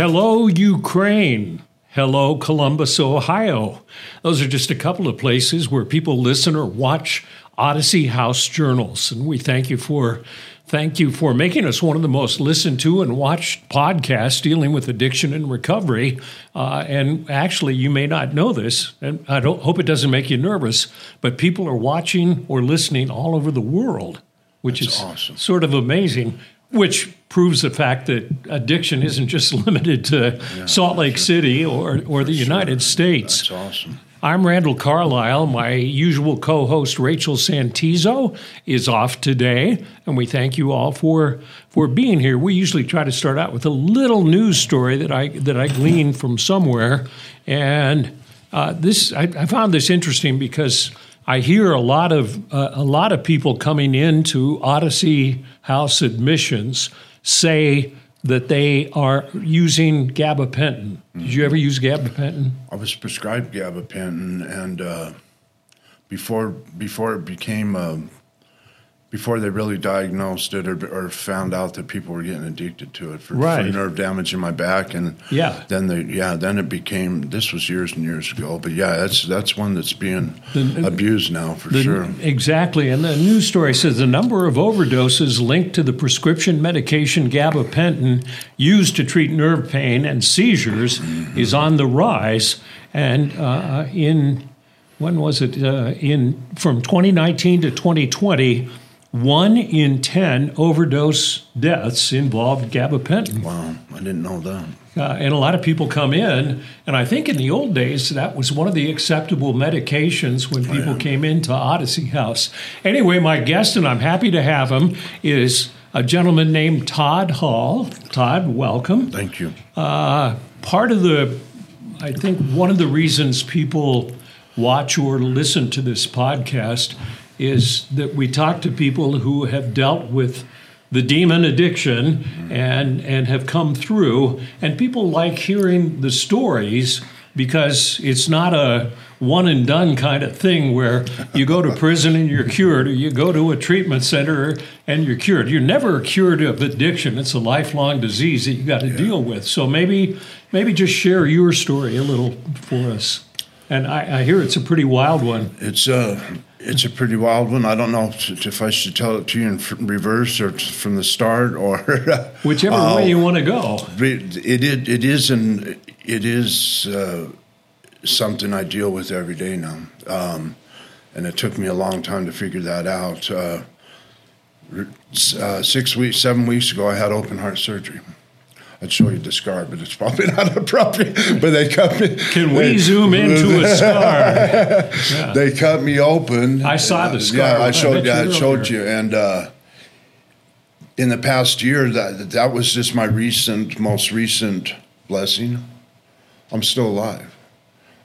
Hello, Ukraine. Hello, Columbus, Ohio. Those are just a couple of places where people listen or watch Odyssey House journals. And we thank you for thank you for making us one of the most listened to and watched podcasts dealing with addiction and recovery. Uh, and actually, you may not know this, and I don't hope it doesn't make you nervous, but people are watching or listening all over the world, which That's is awesome. sort of amazing. Which proves the fact that addiction isn't just limited to Salt Lake City or, or the United States. That's awesome. I'm Randall Carlisle. My usual co host, Rachel Santizo, is off today, and we thank you all for, for being here. We usually try to start out with a little news story that I, that I gleaned from somewhere. And uh, this, I, I found this interesting because I hear a lot of, uh, a lot of people coming into Odyssey House admissions say that they are using gabapentin. Did you ever use gabapentin? I was prescribed gabapentin, and uh, before before it became uh, before they really diagnosed it or, or found out that people were getting addicted to it for, Right. for nerve damage in my back, and Yeah. then they yeah then it became this was years and years ago, but yeah that's that's one that's being The- abused now for The- sure. Exactly. And the news story says the number of overdoses linked to the prescription medication gabapentin used to treat nerve pain and seizures is on the rise. And uh, in, when was it? Uh, in From 2019 to 2020, one in 10 overdose deaths involved gabapentin. Wow, I didn't know that. Uh, and a lot of people come in, and I think in the old days that was one of the acceptable medications when people came into Odyssey House. Anyway, my guest, and I'm happy to have him, is a gentleman named Todd Hall. Todd, welcome. Thank you. Uh, part of the, I think one of the reasons people watch or listen to this podcast is that we talk to people who have dealt with the demon addiction and and have come through and people like hearing the stories because it's not a one and done kind of thing where you go to prison and you're cured or you go to a treatment center and you're cured. You're never cured of addiction. It's a lifelong disease that you got to deal with. So maybe maybe just share your story a little for us and I, I hear it's a pretty wild one It's a it's a pretty wild one. I don't know if, if I should tell it to you in reverse or t- from the start or whichever Uh, way you want to go It it it, it is an it is uh, something I deal with every day now, um, and it took me a long time to figure that out. Uh, uh, six weeks, seven weeks ago, I had open heart surgery. I'd show you the scar, but it's probably not appropriate. But they cut me. can we they- zoom into a scar They cut me open. I saw the scar. Yeah, I I showed. you I showed you. And uh, in the past year, that that was just my recent, most recent blessing. I'm still alive.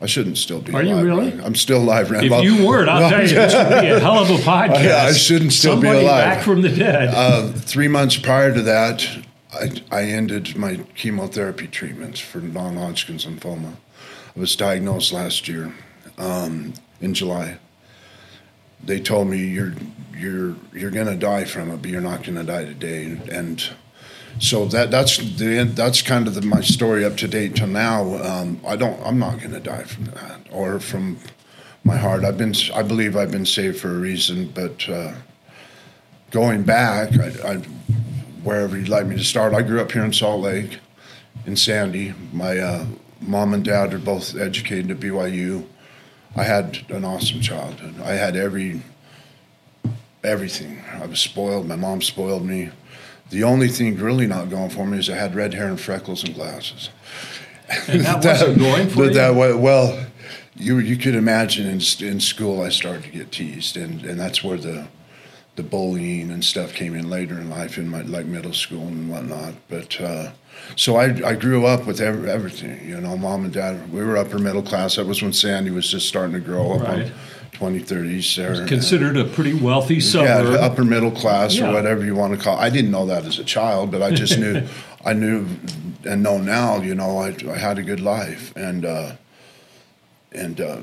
I shouldn't still be Are you really? right? I'm still alive, if Randall. you weren't i'll tell you this would be a hell of a podcast Yeah, I shouldn't still be Somebody alive. back from the dead Uh, three months prior to that, I, I ended my chemotherapy treatments for non-Hodgkin's lymphoma. I was diagnosed last year um, in July. They told me you're you're you're gonna die from it, but you're not gonna die today. And so that that's the that's kind of the, my story up to date till now. Um, I don't I'm not gonna die from that or from my heart. I've been I believe I've been saved for a reason, but. Uh, going back, I, I, wherever you'd like me to start, I grew up here in Salt Lake, in Sandy. My uh, mom and dad are both educated at BYU. I had an awesome childhood. I had every everything. I was spoiled. My mom spoiled me. The only thing really not going for me is I had red hair and freckles and glasses. and that wasn't going for But you that way, well, you you could imagine in in school I started to get teased, and, and that's where the the bullying and stuff came in later in life, in my like middle school and whatnot. But uh, so I I grew up with ev- everything, you know. Mom and dad, we were upper middle class. That was when Sandy was just starting to grow up, Right. on 20, 30s there. considered a pretty wealthy suburb. Yeah, upper middle class Yeah. or whatever you want to call. it. I didn't know that as a child, but I just knew, I knew, and know now. You know, I, I had a good life and uh, and uh,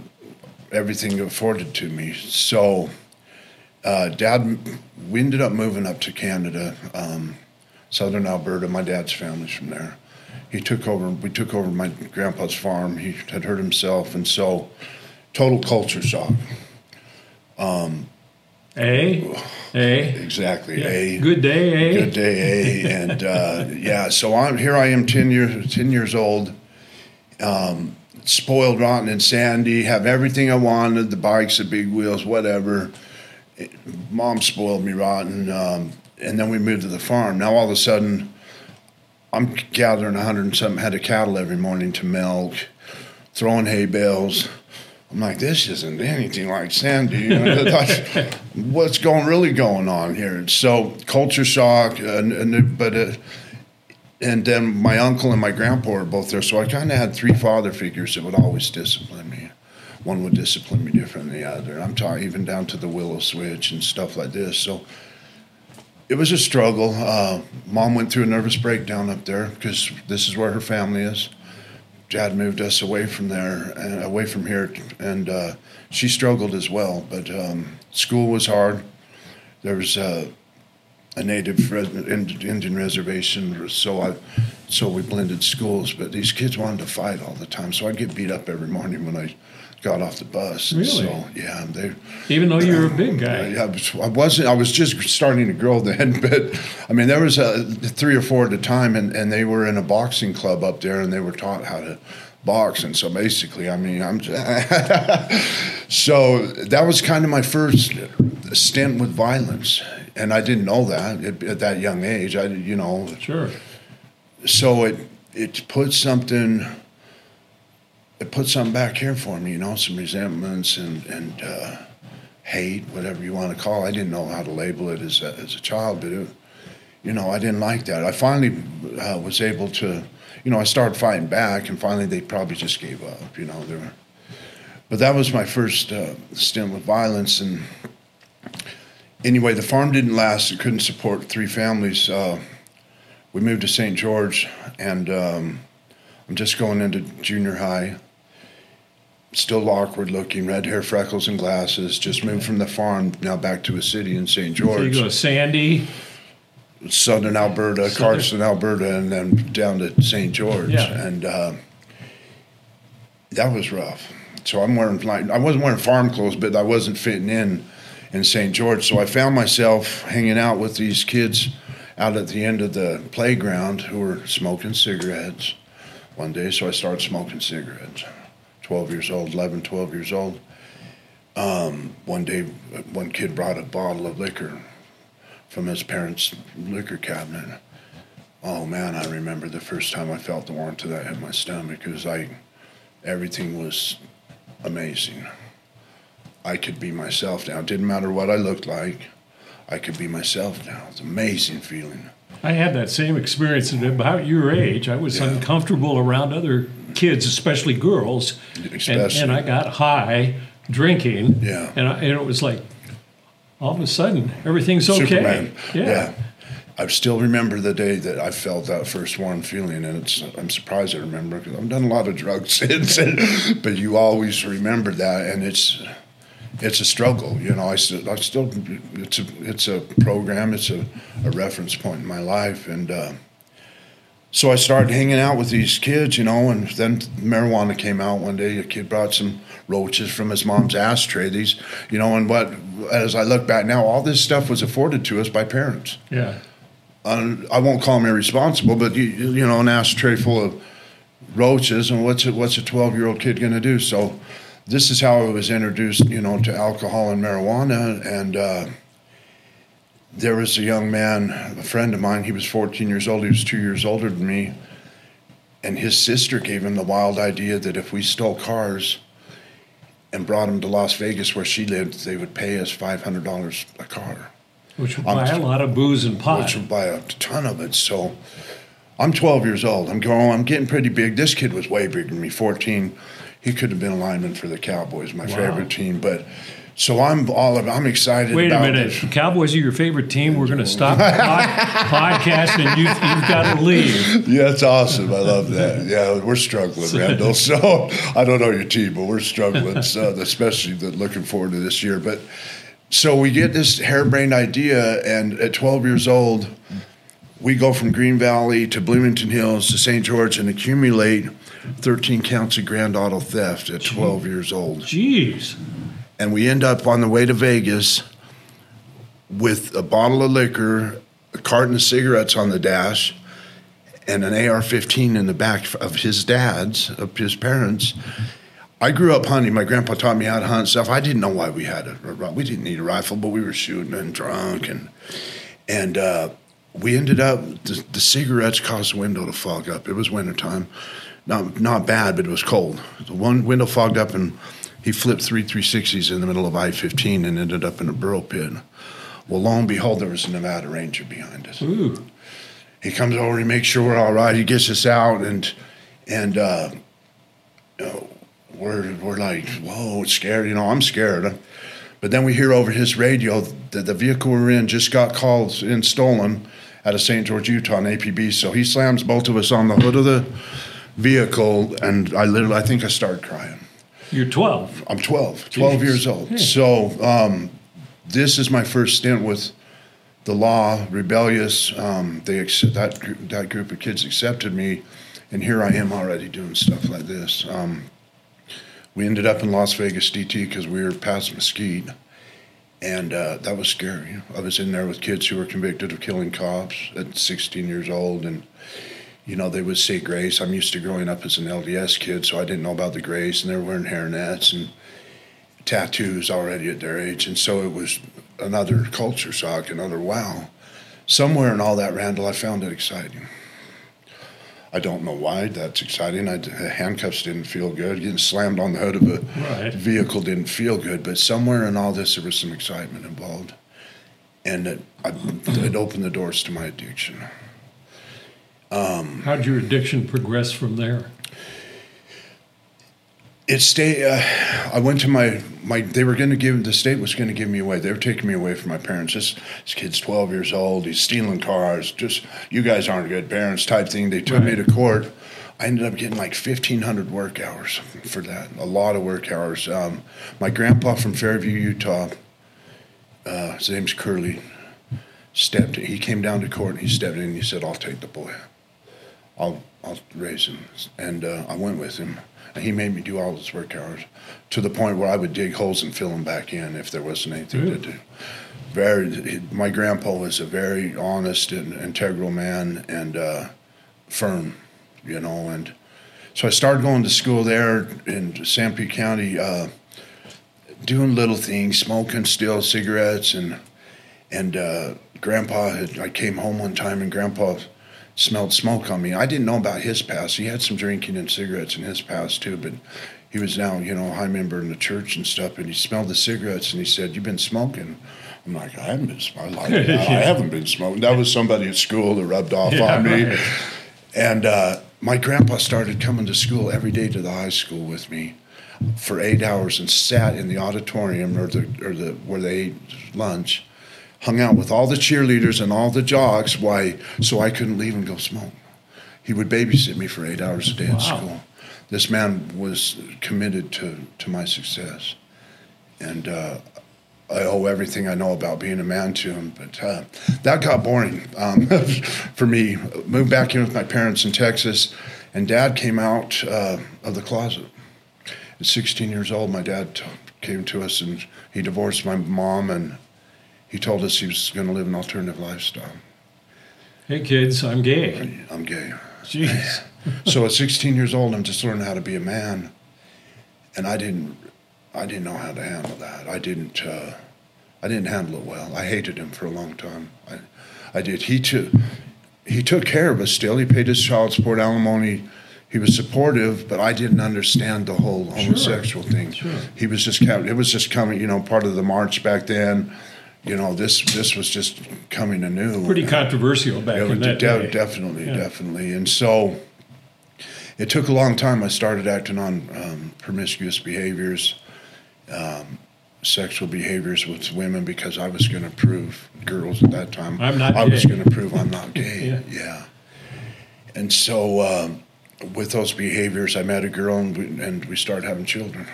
everything afforded to me. So, uh, Dad, we ended up moving up to Canada, um, southern Alberta. My dad's family's from there, he took over. We took over my grandpa's farm. He had hurt himself, and so total culture shock. A, A. Exactly. Yeah. A Good day, A. good day, A. And uh, yeah, so I'm here. I am ten years ten years old. Um, spoiled, rotten, and sandy. Have everything I wanted: the bikes, the big wheels, whatever. Mom spoiled me rotten, um, and then we moved to the farm. Now all of a sudden, I'm gathering hundred and something head of cattle every morning to milk, throwing hay bales. I'm like, this isn't anything like Sandy. You know, what's going really going on here? So culture shock, and, and but uh, and then my uncle and my grandpa were both there, so I kind of had three father figures that would always discipline me. One would discipline me different than the other. I'm talking even down to the willow switch and stuff like this. So it was a struggle. Uh, Mom went through a nervous breakdown up there because this is where her family is. Dad moved us away from there, uh, away from here, and uh, she struggled as well. But um, school was hard. There was uh, a native res- Indian reservation, so I, so we blended schools. But these kids wanted to fight all the time, so I'd get beat up every morning when I got off the bus. Really? So yeah, they. Even though you're a big guy. Yeah, I was- I wasn't. I was just starting to grow then, but I mean, there was uh three or four at a time, and, and they were in a boxing club up there, and they were taught how to box. And so basically, I mean, I'm. so that was kind of my first stint with violence, and I didn't know that at, at that young age. I, you know, Sure. so it it put something it put something back here for me, you know, some resentments and and uh, hate, whatever you want to call. it. I didn't know how to label it as a, as a child, but it, you know, I didn't like that. I finally uh, was able to, you know, I started fighting back, and finally they probably just gave up. You know, they were, but that was my first uh, stint with violence and. Anyway, the farm didn't last. It couldn't support three families. Uh, we moved to St. George, and um, I'm just going into junior high. Still awkward looking, red hair, freckles, and glasses. Just moved from the farm now back to a city in St. George. So you go Sandy. southern Alberta, Southern- Cardston, Alberta, and then down to St. George. Yeah. And uh, that was rough. So I'm wearing like I wasn't wearing farm clothes, but I wasn't fitting in in St. George. So I found myself hanging out with these kids out at the end of the playground who were smoking cigarettes one day. So I started smoking cigarettes. 12 years old, 11, 12 years old. Um, one day, one kid brought a bottle of liquor from his parents' liquor cabinet. Oh man, I remember the first time I felt the warmth of that in my stomach because I, everything was amazing. I could be myself now. It didn't matter what I looked like. I could be myself now. It's an amazing feeling. I had that same experience at about your age. I was Yeah. uncomfortable around other kids, especially girls. And, Especially. and I got high drinking. Yeah. And, I, and it was like, all of a sudden, everything's okay. Superman. Yeah. I still remember the day that I felt that first warm feeling, and it's I'm surprised I remember because I've done a lot of drugs since, but you always remember that, and it's it's a struggle. You know, I still, I still it's a it's a program, it's a, a reference point in my life, and uh, so I started hanging out with these kids, you know, and then marijuana came out one day. A kid brought some roaches from his mom's ashtray. These, you know, and what as I look back now, all this stuff was afforded to us by parents Yeah. I won't call them irresponsible, but you, you know, an ashtray full of roaches, and what's a, what's a twelve year old kid going to do? So, this is how I was introduced, you know, to alcohol and marijuana, and uh, there was a young man, a friend of mine. He was fourteen years old. He was two years older than me, and his sister gave him the wild idea that if we stole cars. And brought him to Las Vegas, where she lived. They would pay us five hundred dollars a car Which would I'm- buy a lot of booze and pot. which would buy a ton of it. So I'm 12 years old. I'm going. I'm getting pretty big. This kid was way bigger than me. 14. He could have been a lineman for the Cowboys, my Wow. favorite team. But so I'm all of. I'm excited. Wait a minute. this. Cowboys are your favorite team. We're going to stop the pod- podcast and you, you've got to leave. Yeah, it's awesome. I love that. Yeah, we're struggling, Randall. So I don't know your team, but we're struggling. So especially the, looking forward to this year. But so we get this harebrained idea, and at 12 years old, we go from Green Valley to Bloomington Hills to St. George and accumulate 13 counts of grand auto theft at 12 years old. Jeez. And we end up on the way to Vegas with a bottle of liquor, a carton of cigarettes on the dash, and an AR 15 in the back of his dad's, of his parents. I grew up hunting. My grandpa taught me how to hunt stuff. I didn't know why we had a, a we didn't need a rifle, but we were shooting and drunk and and uh, we ended up the, the, cigarettes caused the window to fog up. It was wintertime. Not not bad, but it was cold. The one window fogged up and he flipped three 360s in the middle of I-15 and ended up in a borrow pit. Well, lo and behold, there was a Nevada Ranger behind us. Ooh. He comes over, he makes sure we're all right. He gets us out, and and uh, you know, we're we're like, whoa, it's scared. You know, I'm scared. But then we hear over his radio that the vehicle we're in just got called in stolen out of St. George, Utah, an APB. So he slams both of us on the hood of the vehicle, and I literally, I think I started crying. You're 12. I'm 12, 12 Jeez. years old. So um, this is my first stint with the law, rebellious. Um, they that group, that group of kids accepted me, and here I am already doing stuff like this. Um, we ended up in Las Vegas DT because we were past Mesquite, and uh, that was scary. I was in there with kids who were convicted of killing cops at 16 years old, and you know they would say grace. I'm used to growing up as an LDS kid, so I didn't know about the grace, and they were wearing hairnets and tattoos already at their age, and so it was another culture shock, another wow. Somewhere in all that, Randall, I found it exciting. I don't know why that's exciting. I, handcuffs didn't feel good. Getting slammed on the hood of a right. vehicle didn't feel good. But somewhere in all this, there was some excitement involved, and it, I, it opened the doors to my addiction. Um, How did your addiction progress from there? it stayed. Uh, I went to my my. They were going to give the state was going to give me away. They were taking me away from my parents. This, this kid's twelve years old. He's stealing cars. Just you guys aren't good parents type thing. They took right. me to court. I ended up getting like fifteen hundred work hours for that. A lot of work hours. Um, my grandpa from Fairview, Utah. Uh, his name's Curly. Stepped. He came down to court. and He stepped in. and He said, "I'll take the boy. I'll I'll raise him." And uh, I went with him and he made me do all his work hours to the point where I would dig holes and fill them back in if there wasn't anything to do. Very, my grandpa was a very honest and integral man and uh, firm, you know. And so I started going to school there in Sanpete County, uh, doing little things, smoking still cigarettes, and and uh, Grandpa had. I came home one time and Grandpa smelled smoke on me. I didn't know about his past. He had some drinking and cigarettes in his past too, but he was now, you know, a high member in the church and stuff. And he smelled the cigarettes and he said, "You've been smoking." I'm like, I haven't been smoking. I, I haven't been smoking. That was somebody at school that rubbed off yeah, on me. Right. And uh, my grandpa started coming to school every day to the high school with me for eight hours and sat in the auditorium or the or the where they ate lunch hung out with all the cheerleaders and all the jocks. Why? So I couldn't leave and go smoke. He would babysit me for eight hours a day wow. at school. This man was committed to, to my success. And uh, I owe everything I know about being a man to him. But uh, that got boring um, for me. Moved back in with my parents in Texas, and dad came out uh, of the closet. At 16 years old, my dad t- came to us and he divorced my mom and he told us he was going to live an alternative lifestyle. Hey kids, I'm gay. I'm gay. Jeez. so at 16 years old, I'm just learning how to be a man, and I didn't, I didn't know how to handle that. I didn't, uh, I didn't handle it well. I hated him for a long time. I, I did. He took, he took care of us. Still, he paid his child support, alimony. He was supportive, but I didn't understand the whole homosexual sure. thing. Sure. He was just, it was just coming, you know, part of the march back then you know, this this was just coming anew. Pretty controversial back in that de- day. Definitely, yeah. definitely. And so it took a long time. I started acting on um, promiscuous behaviors, um, sexual behaviors with women because I was going to prove girls at that time. I'm not. I gay. was going to prove I'm not gay. yeah. yeah. And so um, with those behaviors, I met a girl and we, and we started having children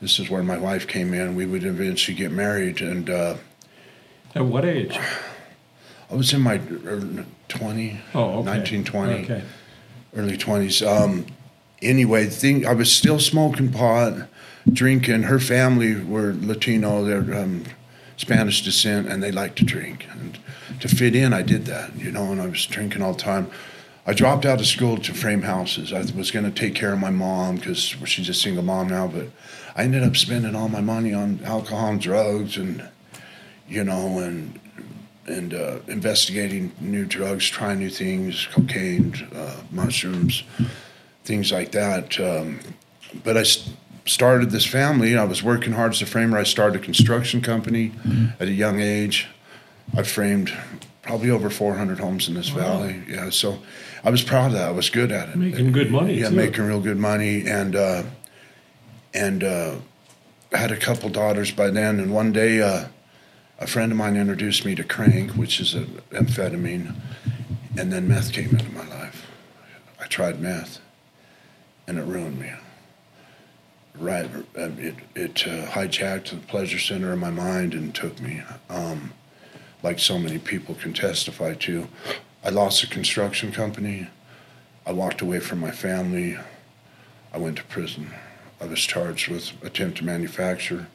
this is where my wife came in. We would eventually get married, and uh, at what age? I was in my early 20, Oh, okay. 19, 20, Okay. early 20s. Um, anyway, thing, I was still smoking pot, drinking. Her family were Latino, they're um, Spanish descent, and they like to drink. And to fit in, I did that, you know, and I was drinking all the time. I dropped out of school to frame houses. I was going to take care of my mom because she's a single mom now, but I ended up spending all my money on alcohol and drugs and, you know, and and uh, investigating new drugs, trying new things, cocaine, uh, mushrooms, things like that. Um, but I s- started this family. I was working hard as a framer. I started a construction company at a young age. I framed probably over 400 homes in this valley. Yeah, so I was proud of that. I was good at it. Making good money, Yeah, too. making real good money, and uh, and uh, had a couple daughters by then. And one day, uh, a friend of mine introduced me to crank, which is an amphetamine, and then meth came into my life. I tried meth, and it ruined me. Right, uh, it it uh, hijacked the pleasure center of my mind and took me. Um, like so many people can testify to, I lost a construction company. I walked away from my family. I went to prison. I was charged with attempt to manufacture.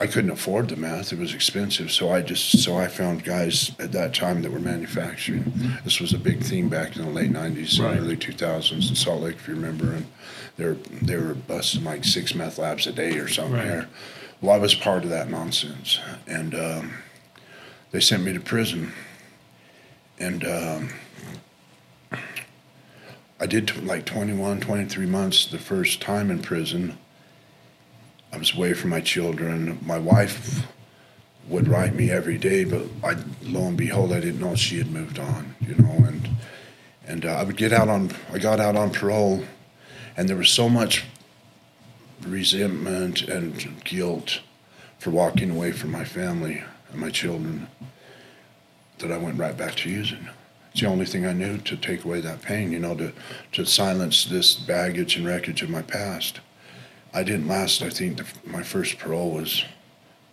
I couldn't afford the meth; it was expensive. So I just so I found guys at that time that were manufacturing. This was a big theme back in the late '90s Right. and early 2000s in Salt Lake, if you remember. And they were they were busting like six meth labs a day or something Right. there. Well, I was part of that nonsense, and um, they sent me to prison. And um, I did t- like 21, 23 months the first time in prison. I was away from my children. My wife would write me every day, but I, lo and behold, I didn't know she had moved on, you know. And and uh, I would get out on, I got out on parole, and there was so much resentment and guilt for walking away from my family and my children that I went right back to using. It's the only thing I knew to take away that pain, you know, to, to silence this baggage and wreckage of my past. I didn't last, I think the, my first parole was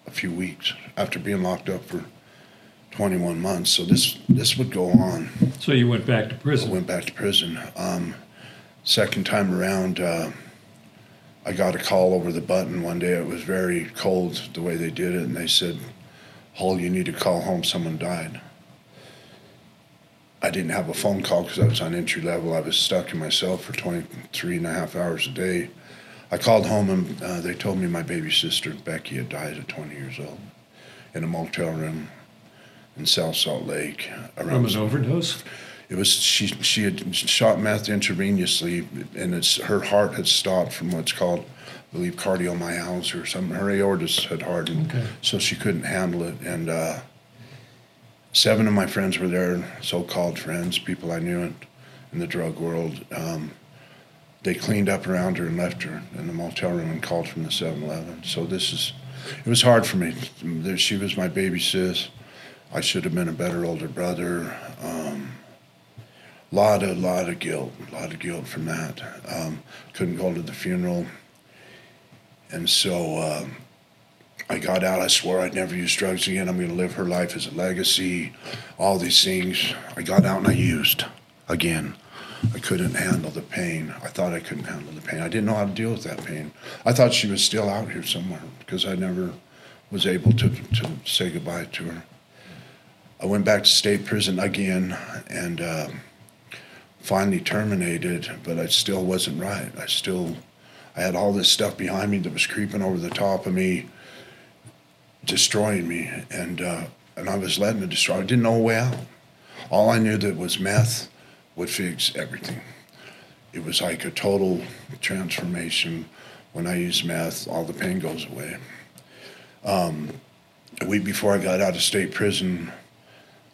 a few weeks after being locked up for 21 months. So this, this would go on. So you went back to I prison. went back to prison. Um, second time around, uh, I got a call over the button one day. It was very cold the way they did it, and they said, Hull, you need to call home. Someone died. I didn't have a phone call because I was on entry level. I was stuck in my cell for 23 and a half hours a day. I called home and uh, they told me my baby sister, Becky, had died at 20 years old in a motel room in South Salt Lake. From an overdose? It was she. She had shot meth intravenously, and it's her heart had stopped from what's called, I believe, cardiomyopathy or something. Her aortas had hardened, Okay. so she couldn't handle it. And uh, seven of my friends were there, so-called friends, people I knew in, in the drug world. Um, they cleaned up around her and left her in the motel room and called from the 7-Eleven. So this is, it was hard for me. She was my baby sis. I should have been a better older brother. Um, lot of lot of guilt, lot of guilt from that. Um, couldn't go to the funeral, and so uh, I got out. I swore I'd never use drugs again. I'm going to live her life as a legacy. All these things. I got out and I used again. I couldn't handle the pain. I thought I couldn't handle the pain. I didn't know how to deal with that pain. I thought she was still out here somewhere because I never was able to to say goodbye to her. I went back to state prison again and uh, finally terminated, but I still wasn't right. I still, I had all this stuff behind me that was creeping over the top of me, destroying me, and uh, and I was letting it destroy. I didn't know a way out. All I knew that was meth would fix everything. It was like a total transformation. When I use meth, all the pain goes away. Um, a week before I got out of state prison,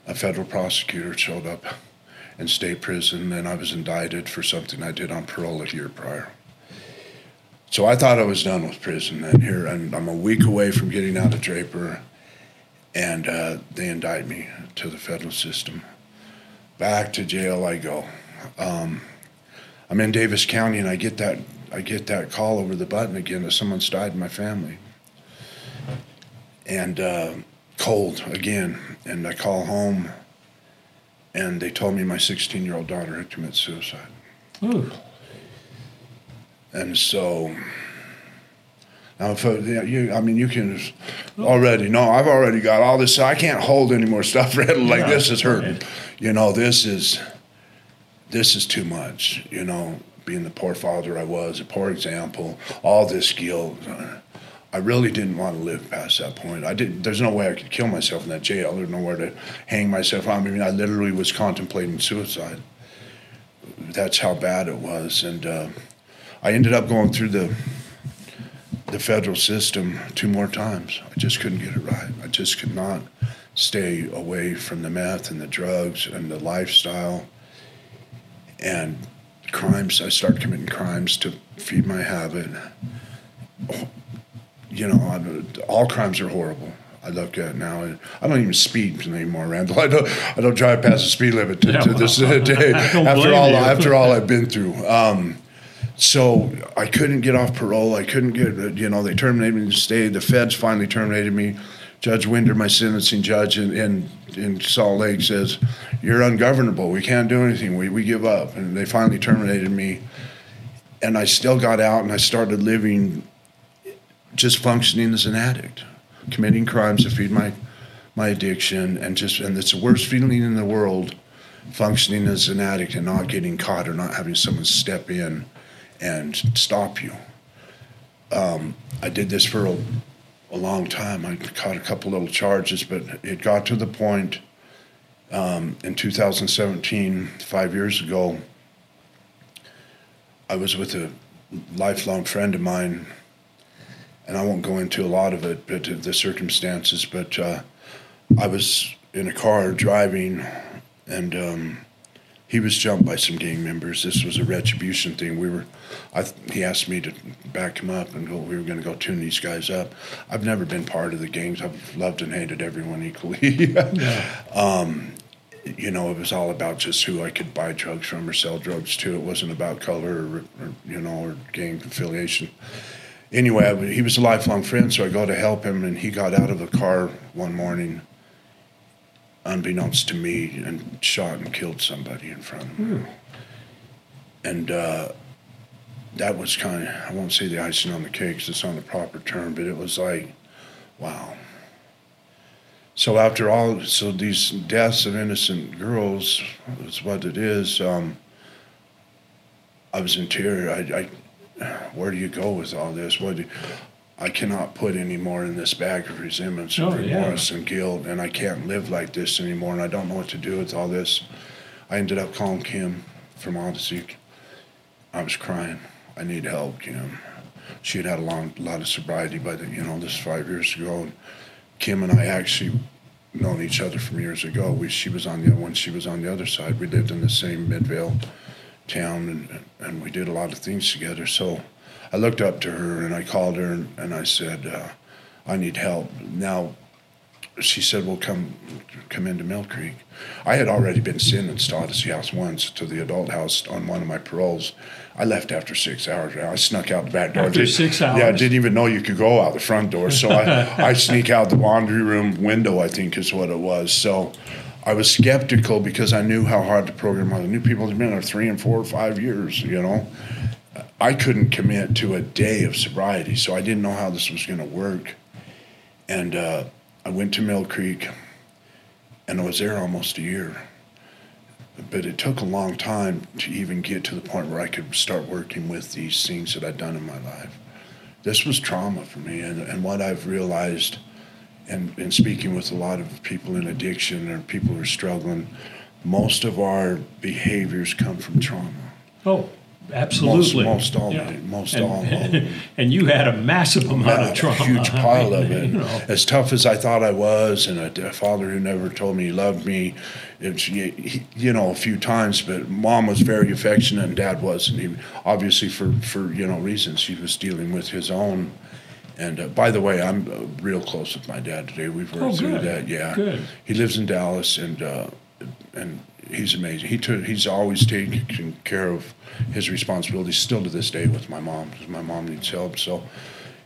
a federal prosecutor showed up in state prison, and I was indicted for something I did on parole a year prior. So I thought I was done with prison, and here and I'm a week away from getting out of Draper, and uh, they indict me to the federal system. Back to jail I go. Um, I'm in Davis County, and I get that I get that call over the button again that someone's died in my family, and. Uh, cold again. And I call home, and they told me my 16 year old daughter had committed suicide. Ooh. And so now, yeah, you, I mean, you can already know. I've already got all this. I can't hold any more stuff. Red like Yeah, this is hurting. You know, this is this is too much. You know, being the poor father I was, a poor example, all this guilt. I really didn't want to live past that point. I didn't. There's no way I could kill myself in that jail. There's nowhere to hang myself. on. I mean, I literally was contemplating suicide. That's how bad it was, and uh, I ended up going through the the federal system two more times. I just couldn't get it right. I just could not stay away from the meth and the drugs and the lifestyle and crimes. I started committing crimes to feed my habit. You know, I'm, all crimes are horrible. I look at now. and I don't even speed anymore, Randall. I don't. I don't drive past the speed limit to, Yeah, to this well, day. After all, you. after all I've been through. Um, so I couldn't get off parole. I couldn't get, you know, they terminated me to stay. The feds finally terminated me. Judge Winder, my sentencing judge in, in, in Salt Lake, says, You're ungovernable. We can't do anything. We, we give up. And they finally terminated me. And I still got out and I started living just functioning as an addict, committing crimes to feed my, my addiction. And just, and it's the worst feeling in the world functioning as an addict and not getting caught or not having someone step in and stop you. Um, I did this for a, a long time. I caught a couple little charges, but it got to the point um, in 2017, five years ago, I was with a lifelong friend of mine, and I won't go into a lot of it, but the circumstances, but uh, I was in a car driving, and um, he was jumped by some gang members. This was a retribution thing. We were, I, he asked me to back him up and go. We were going to go tune these guys up. I've never been part of the gangs. I've loved and hated everyone equally. um, you know, it was all about just who I could buy drugs from or sell drugs to. It wasn't about color or, or you know or gang affiliation. Anyway, I, he was a lifelong friend, so I go to help him, and he got out of the car one morning unbeknownst to me, and shot and killed somebody in front of me. And uh, that was kind of, I won't say the icing on the cake 'cause it's not the proper term, but it was like, wow. So after all, so these deaths of innocent girls is what it is. Um, I was in tears. I, I, where do you go with all this? What do, I cannot put any more in this bag of resentments oh, and Oh, yeah. remorse and guilt, and I can't live like this anymore, and I don't know what to do with all this. I ended up calling Kim from Odyssey. I was crying. I need help, Kim. She had had a long, lot of sobriety by the, you know, this five years ago. And Kim and I actually known each other from years ago. We, she was on the when she was on the other side. We lived in the same Midvale town, and and we did a lot of things together. So I looked up to her, and I called her, and, and I said, uh, "I need help." Now, she said, "Well, come come into Mill Creek." I had already been sentenced to Odyssey House once to the adult house on one of my paroles. I left after six hours. I snuck out the back door. After six hours? Yeah, I didn't even know you could go out the front door. So I, I sneak out the laundry room window, I think is what it was. So I was skeptical because I knew how hard the program was. I knew people had been there three and four or five years, you know. I couldn't commit to a day of sobriety, so I didn't know how this was going to work. And uh, I went to Mill Creek, and I was there almost a year. But it took a long time to even get to the point where I could start working with these things that I'd done in my life. This was trauma for me, and, and what I've realized, and, and speaking with a lot of people in addiction or people who are struggling, most of our behaviors come from trauma. Oh, absolutely. most all of it, most and, all of it. And you had a massive amount of a trauma. huge pile I of it. you know. As tough as I thought I was, and a, a father who never told me he loved me, it's, you know, a few times. But mom was very affectionate, and dad wasn't. He obviously for for you know reasons he was dealing with his own. And uh, by the way, I'm uh, real close with my dad today. We've worked Oh, through that. Yeah, Good. He lives in Dallas, and uh, and he's amazing. He took he's always taken care of his responsibilities still to this day with my mom because my mom needs help. So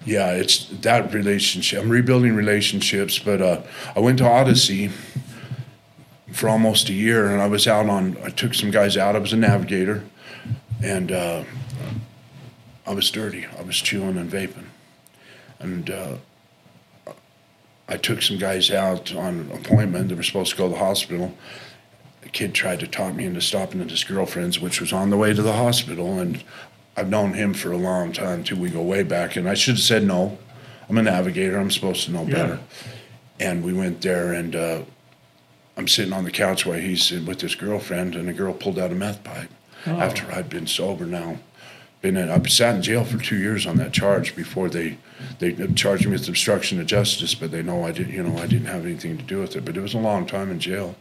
yeah, it's that relationship. I'm rebuilding relationships, but uh, I went to Odyssey for almost a year, and I was out on. I took some guys out. I was a navigator, and uh, I was dirty. I was chewing and vaping, and uh, I took some guys out on an appointment. They were supposed to go to the hospital. The kid tried to talk me into stopping at his girlfriend's, which was on the way to the hospital, and I've known him for a long time too. We go way back, and I should have said no. I'm a navigator. I'm supposed to know Yeah. better. And we went there, and uh, I'm sitting on the couch while he's with his girlfriend, and the girl pulled out a meth pipe. Oh. After I'd been sober now, been in, I've sat in jail for two years on that charge before they they charged me with obstruction of justice, but they know I didn't. You know, I didn't have anything to do with it. But it was a long time in jail,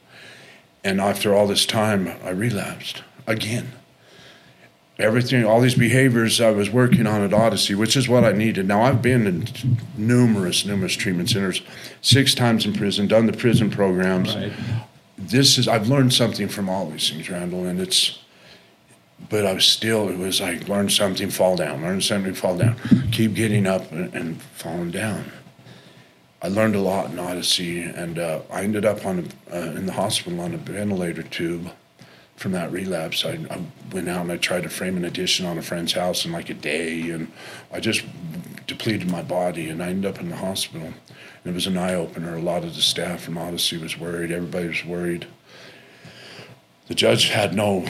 and after all this time, I relapsed again everything, all these behaviors I was working on at Odyssey, which is what I needed. Now I've been in numerous, numerous treatment centers, six times in prison, done the prison programs. Right. This is I've learned something from all these things, Randall, and it's. But I was still, it was like learn something, fall down, learn something, fall down, keep getting up and, and falling down. I learned a lot in Odyssey, and uh, I ended up on a, uh, in the hospital on a ventilator tube from that relapse, I, I went out and I tried to frame an addition on a friend's house in like a day, and I just depleted my body, and I ended up in the hospital. And it was an eye opener. A lot of the staff from Odyssey was worried. Everybody was worried. The judge had no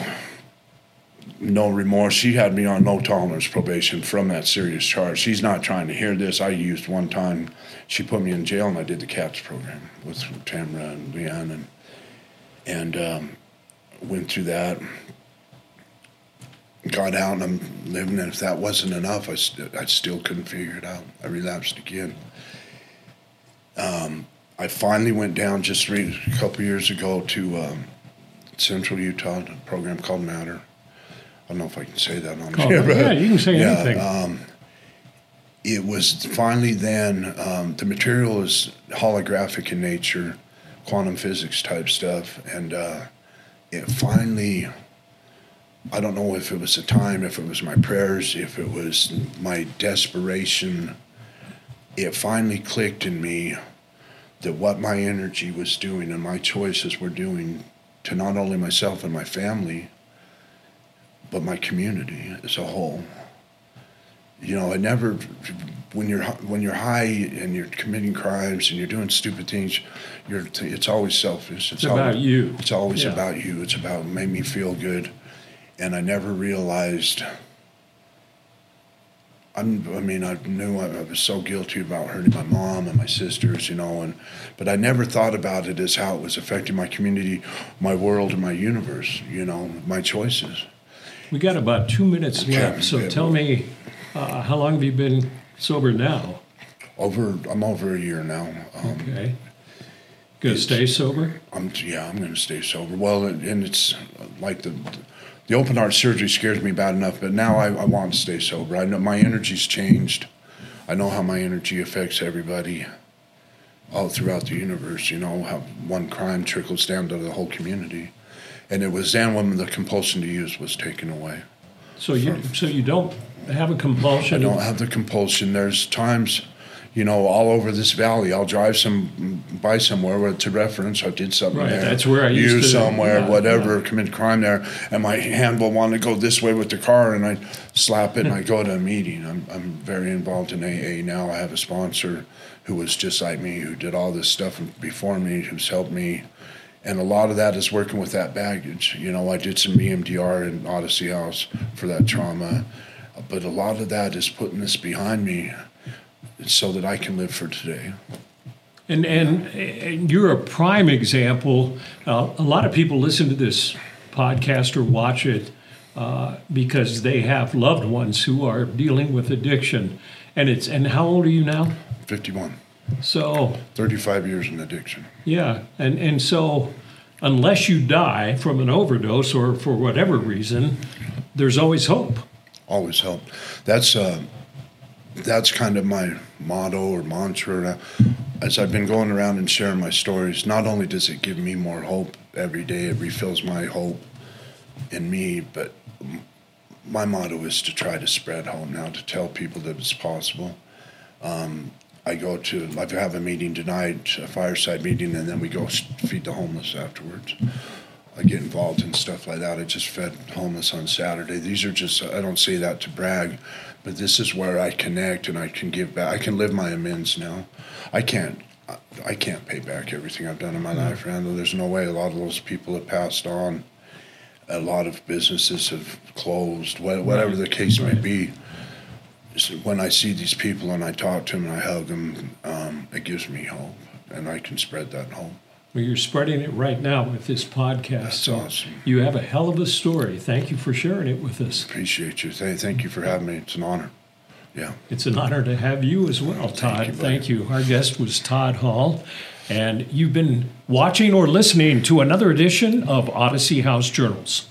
no remorse. She had me on no tolerance probation from that serious charge. She's not trying to hear this. I used one time. She put me in jail, and I did the CATS program with Tamara and Leanne, and and um, went through that. Got out and I'm living, and if that wasn't enough, I, st- I still couldn't figure it out. I relapsed again. Um, I finally went down just re- a couple years ago to um, Central Utah, a program called Matter. I don't know if I can say that on Oh, here, yeah, you can say yeah, anything. um, it was finally then um, the material is holographic in nature, quantum physics type stuff, and uh, it finally. I don't know if it was the time, if it was my prayers, if it was my desperation. It finally clicked in me that what my energy was doing and my choices were doing to not only myself and my family, but my community as a whole. You know, I never, when you're when you're high and you're committing crimes and you're doing stupid things, you're it's always selfish. It's about always, you. It's always Yeah. about you. It's about made me feel good, and I never realized. I'm, I mean, I knew I, I was so guilty about hurting my mom and my sisters, you know, and but I never thought about it as how it was affecting my community, my world, and my universe. You know, my choices. We got about two minutes left, so tell me, uh, how long have you been sober now? Over, I'm over a year now. Um, Okay. Gonna stay sober? I'm yeah, I'm going to stay sober. Well, and and it's like the the open heart surgery scares me bad enough, but now I, I want to stay sober. I know my energy's changed. I know how my energy affects everybody all throughout the universe. You know how one crime trickles down to the whole community, and it was then when the compulsion to use was taken away. So you, so you don't have a compulsion? I don't have the compulsion. There's times, you know, all over this valley. I'll drive some by somewhere where to reference. I did something Right, there. that's where I used use to- somewhere, yeah, whatever, commit crime there, and my hand will want to go this way with the car, and I slap it and I go to a meeting. I'm I'm very involved in AA now. I have a sponsor who was just like me, who did all this stuff before me, who's helped me. And a lot of that is working with that baggage. You know, I did some EMDR in Odyssey House for that trauma, but a lot of that is putting this behind me so that I can live for today. And, and, and you're a prime example. Uh, a lot of people listen to this podcast or watch it uh, because they have loved ones who are dealing with addiction. And it's and how old are you now? 51, So 35 years in addiction. yeah, and and so unless you die from an overdose or for whatever reason, there's always hope. Always hope. That's uh, that's kind of my motto or mantra. As I've been going around and sharing my stories, not only does it give me more hope every day, it refills my hope in me, but my motto is to try to spread hope now, to tell people that it's possible. Um, I go to, I have a meeting tonight, a fireside meeting, and then we go feed the homeless afterwards. I get involved in stuff like that. I just fed homeless on Saturday. These are just, I don't say that to brag, but this is where I connect and I can give back. I can live my amends now. I can't, I- can't pay back everything I've done in my mm-hmm. life, Randall. There's no way. A lot of those people have passed on. A lot of businesses have closed, whatever the case may be. When I see these people and I talk to them and I hug them, um, it gives me hope, and I can spread that hope. Well, you're spreading it right now with this podcast. That's so awesome. You have a hell of a story. Thank you for sharing it with us. Appreciate you. Th- thank you for having me. It's an honor. Yeah. It's an honor to have you as well, Todd. you. Thank you. Our guest was Todd Hall, and you've been watching or listening to another edition of Odyssey House Journals.